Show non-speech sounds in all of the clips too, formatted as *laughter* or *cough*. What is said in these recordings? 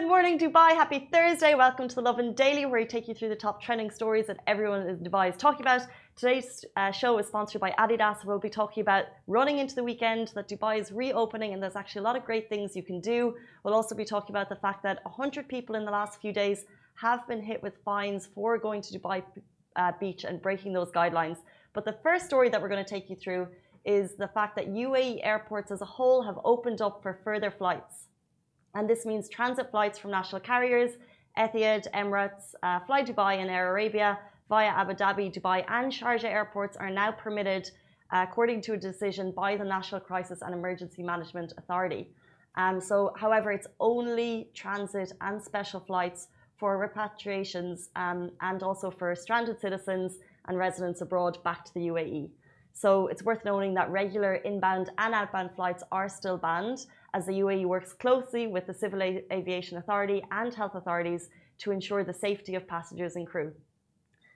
Good morning, Dubai. Happy Thursday. Welcome to the Lovin Daily, where we take you through the top trending stories that everyone in Dubai is talking about. Today's uh, show is sponsored by Adidas. We'll be talking about running into the weekend, that Dubai is reopening, and there's actually a lot of great things you can do. We'll also be talking about the fact that 100 people in the last few days have been hit with fines for going to Dubai uh, Beach and breaking those guidelines. But the first story that we're going to take you through is the fact that UAE airports as a whole have opened up for further flights. And this means transit flights from national carriers, Etihad, Emirates, uh, Fly Dubai, and Air Arabia via Abu Dhabi, Dubai, and Sharjah airports are now permitted uh, according to a decision by the National Crisis and Emergency Management Authority. Um, so, however, it's only transit and special flights for repatriations um, and also for stranded citizens and residents abroad back to the UAE. So it's worth noting that regular inbound and outbound flights are still banned as the UAE works closely with the Civil Aviation Authority and health authorities to ensure the safety of passengers and crew.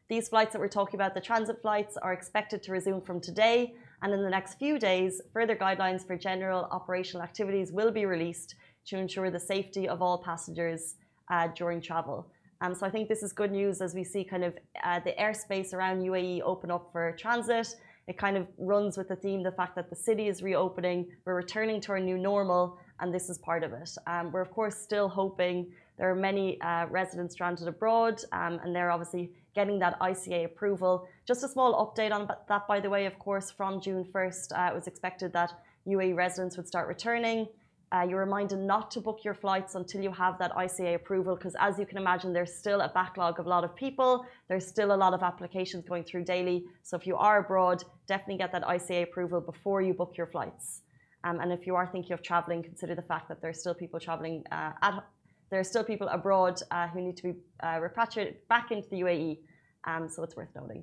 These flights that we're talking about, the transit flights, are expected to resume from today, and in the next few days, further guidelines for general operational activities will be released to ensure the safety of all passengers uh, during travel. Um, so I think this is good news as we see kind of uh, the airspace around UAE open up for transit it kind of runs with the theme the fact that the city is reopening, we're returning to our new normal, and this is part of it. Um, we're, of course, still hoping there are many uh, residents stranded abroad, um, and they're obviously getting that ICA approval. Just a small update on that, by the way, of course, from June 1st, uh, it was expected that UAE residents would start returning. Uh, you're reminded not to book your flights until you have that ICA approval because, as you can imagine, there's still a backlog of a lot of people. There's still a lot of applications going through daily. So, if you are abroad, definitely get that ICA approval before you book your flights. Um, and if you are thinking of traveling, consider the fact that there are still people traveling uh, at, there are still people abroad uh, who need to be uh, repatriated back into the UAE. Um, so it's worth noting.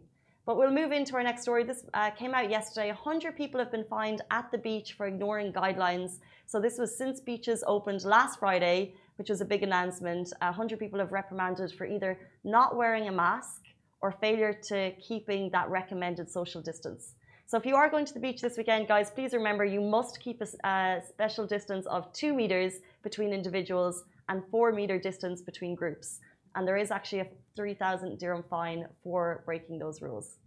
But we'll move into our next story. This uh, came out yesterday. 100 people have been fined at the beach for ignoring guidelines so this was since beaches opened last Friday, which was a big announcement. 100 people have reprimanded for either not wearing a mask or failure to keeping that recommended social distance. So if you are going to the beach this weekend, guys, please remember you must keep a, a special distance of two meters between individuals and four meter distance between groups. And there is actually a 3,000 dirham fine for breaking those rules.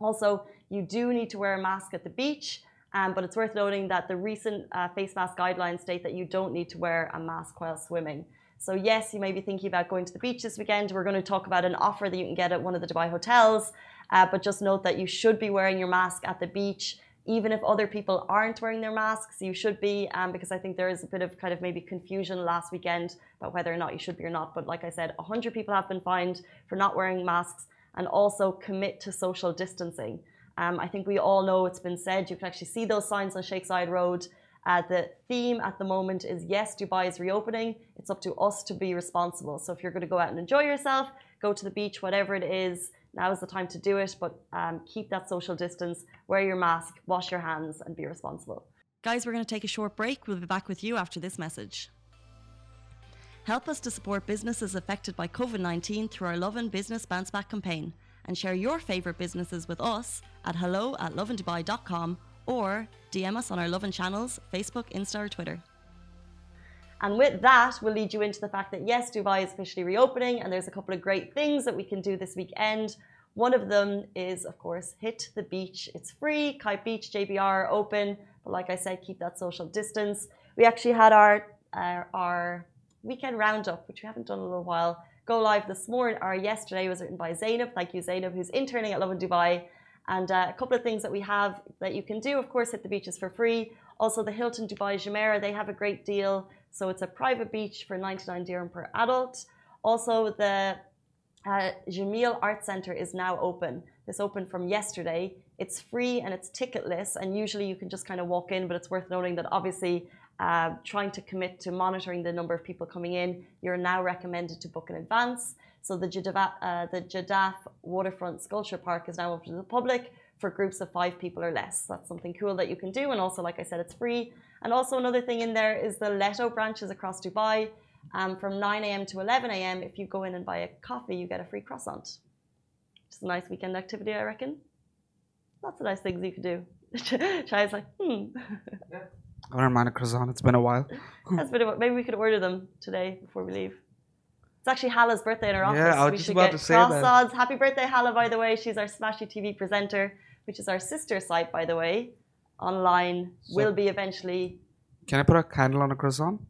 Also, you do need to wear a mask at the beach um, but it's worth noting that the recent uh, face mask guidelines state that you don't need to wear a mask while swimming. So yes, you may be thinking about going to the beach this weekend. We're going to talk about an offer that you can get at one of the Dubai hotels. Uh, but just note that you should be wearing your mask at the beach, even if other people aren't wearing their masks. You should be, um, because I think there is a bit of kind of maybe confusion last weekend about whether or not you should be or not. But like I said, 100 people have been fined for not wearing masks and also commit to social distancing. Um, I think we all know it's been said. You can actually see those signs on Zayed Road. Uh, the theme at the moment is yes, Dubai is reopening. It's up to us to be responsible. So if you're going to go out and enjoy yourself, go to the beach, whatever it is, now is the time to do it. But um, keep that social distance, wear your mask, wash your hands, and be responsible. Guys, we're going to take a short break. We'll be back with you after this message. Help us to support businesses affected by COVID 19 through our Lovin Business Bounce Back campaign and share your favourite businesses with us at hello at lovindubai.com or DM us on our Lovin channels, Facebook, Insta, or Twitter. And with that, we'll lead you into the fact that yes, Dubai is officially reopening, and there's a couple of great things that we can do this weekend. One of them is, of course, hit the beach. It's free. Kite Beach, JBR open, but like I said, keep that social distance. We actually had our uh, our weekend roundup, which we haven't done in a little while, go live this morning or yesterday was written by Zainab. Thank you, Zainab, who's interning at Lovin Dubai. And uh, a couple of things that we have that you can do, of course, hit the beaches for free. Also, the Hilton Dubai Jumeirah, they have a great deal. So it's a private beach for 99 dirham per adult. Also, the uh, Jameel Art Center is now open. This opened from yesterday. It's free and it's ticketless, and usually you can just kind of walk in, but it's worth noting that obviously uh, trying to commit to monitoring the number of people coming in, you're now recommended to book in advance. So the Jadaf, uh, the Jadaf Waterfront Sculpture Park is now open to the public for groups of five people or less. That's something cool that you can do. And also, like I said, it's free. And also another thing in there is the Leto branches across Dubai. Um, from 9 a.m. to 11 a.m., if you go in and buy a coffee, you get a free croissant. Just a nice weekend activity, I reckon. Lots of nice things you could do. *laughs* Shai's like, hmm. Yeah. I don't mind a croissant. It's been a while. *laughs* That's been a, maybe we could order them today before we leave. It's actually Hala's birthday in our office. Yeah, I was we just should about get to say croissants. Happy birthday, Hala, by the way. She's our Smashi TV presenter, which is our sister site, by the way. Online So- will be eventually. Can I put a candle on a croissant?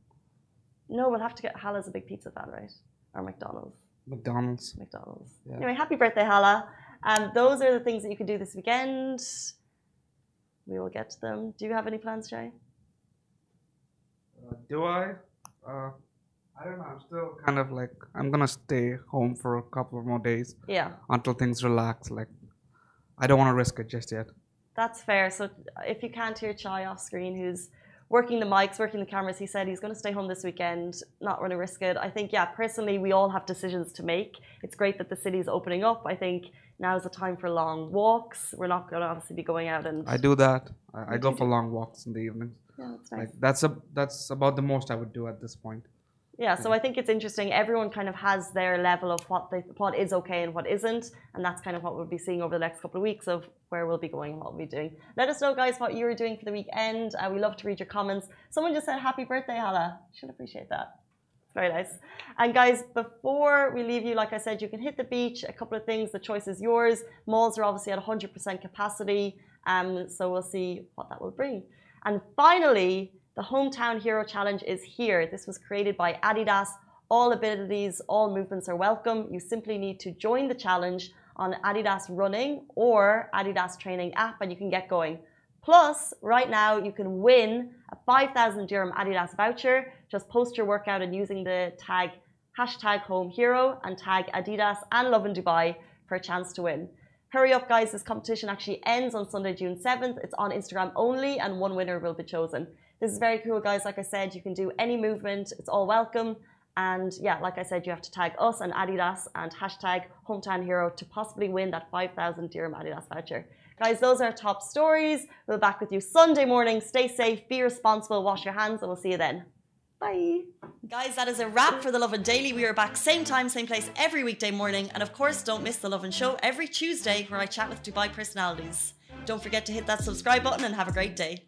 No, we'll have to get Hala's a big pizza fan, right? Or McDonald's. McDonald's. McDonald's. Yeah. Anyway, happy birthday, Hala. Um, those are the things that you can do this weekend. We will get to them. Do you have any plans, Jay? Uh, do I? Uh, I don't know. I'm still kind of like I'm gonna stay home for a couple of more days Yeah, until things relax. Like I don't want to risk it just yet. that's fair. So if you can't hear Chai off screen, who's working the mics, working the cameras, he said he's going to stay home this weekend, not going to risk it. I think, yeah, personally, we all have decisions to make. It's great that the city's opening up. I think now is the time for long walks. We're not going to obviously be going out and. I do that. I, I go for long walks in the evenings. Yeah, that's nice. Like that's a that's about the most I would do at this point. Yeah, so I think it's interesting. Everyone kind of has their level of what they, what is okay and what isn't, and that's kind of what we'll be seeing over the next couple of weeks of where we'll be going and what we'll be doing. Let us know, guys, what you're doing for the weekend. Uh, we love to read your comments. Someone just said happy birthday, Hala. Should appreciate that. It's very nice. And guys, before we leave you, like I said, you can hit the beach. A couple of things. The choice is yours. Malls are obviously at 100% capacity, um, so we'll see what that will bring. And finally, the Hometown Hero Challenge is here. This was created by Adidas. All abilities, all movements are welcome. You simply need to join the challenge on Adidas Running or Adidas Training app and you can get going. Plus, right now you can win a 5,000 dirham Adidas voucher. Just post your workout and using the tag hashtag home hero and tag Adidas and Lovin Dubai for a chance to win. Hurry up, guys. This competition actually ends on Sunday, June 7th. It's on Instagram only, and one winner will be chosen. This is very cool, guys. Like I said, you can do any movement, it's all welcome. And yeah, like I said, you have to tag us and Adidas and hashtag hometown hero to possibly win that 5,000 dirham Adidas voucher. Guys, those are our top stories. We'll be back with you Sunday morning. Stay safe, be responsible, wash your hands, and we'll see you then. Bye. Guys, that is a wrap for the Lovin Daily. We are back same time, same place every weekday morning. And of course, don't miss the Lovin Show every Tuesday where I chat with Dubai personalities. Don't forget to hit that subscribe button and have a great day.